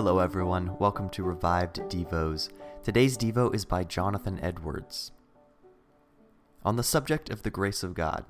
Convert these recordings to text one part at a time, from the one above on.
Hello, everyone. Welcome to Revived Devos. Today's Devo is by Jonathan Edwards. On the subject of the grace of God,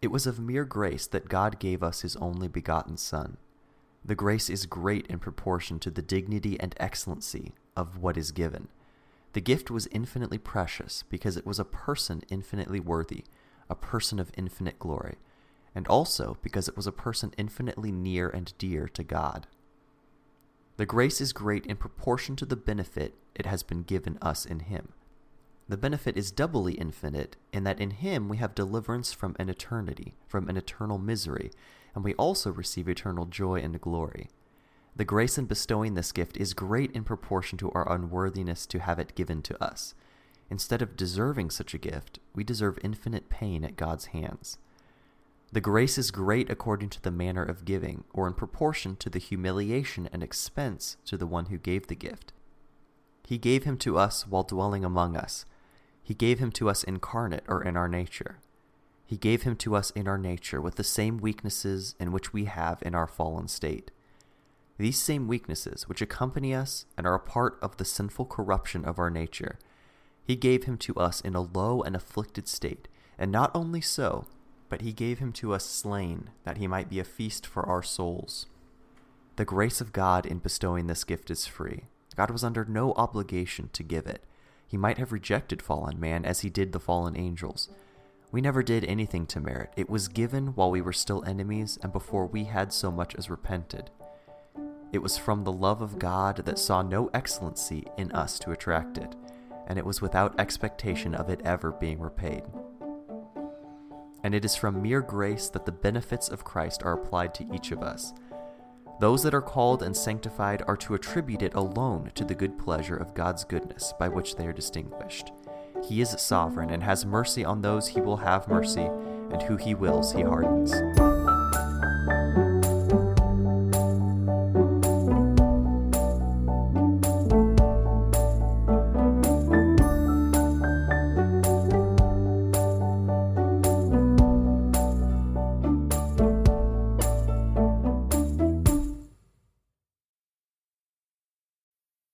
it was of mere grace that God gave us his only begotten Son. The grace is great in proportion to the dignity and excellency of what is given. The gift was infinitely precious because it was a person infinitely worthy, a person of infinite glory, and also because it was a person infinitely near and dear to God. The grace is great in proportion to the benefit it has been given us in Him. The benefit is doubly infinite in that in Him we have deliverance from an eternity, from an eternal misery, and we also receive eternal joy and glory. The grace in bestowing this gift is great in proportion to our unworthiness to have it given to us. Instead of deserving such a gift, we deserve infinite pain at God's hands. The grace is great according to the manner of giving, or in proportion to the humiliation and expense to the one who gave the gift. He gave him to us while dwelling among us. He gave him to us incarnate or in our nature. He gave him to us in our nature with the same weaknesses in which we have in our fallen state. These same weaknesses, which accompany us and are a part of the sinful corruption of our nature, he gave him to us in a low and afflicted state, and not only so, but he gave him to us slain, that he might be a feast for our souls. The grace of God in bestowing this gift is free. God was under no obligation to give it. He might have rejected fallen man as he did the fallen angels. We never did anything to merit. It was given while we were still enemies and before we had so much as repented. It was from the love of God that saw no excellency in us to attract it, and it was without expectation of it ever being repaid and it is from mere grace that the benefits of Christ are applied to each of us. Those that are called and sanctified are to attribute it alone to the good pleasure of God's goodness by which they are distinguished. He is sovereign and has mercy on those he will have mercy, and who he wills he hardens.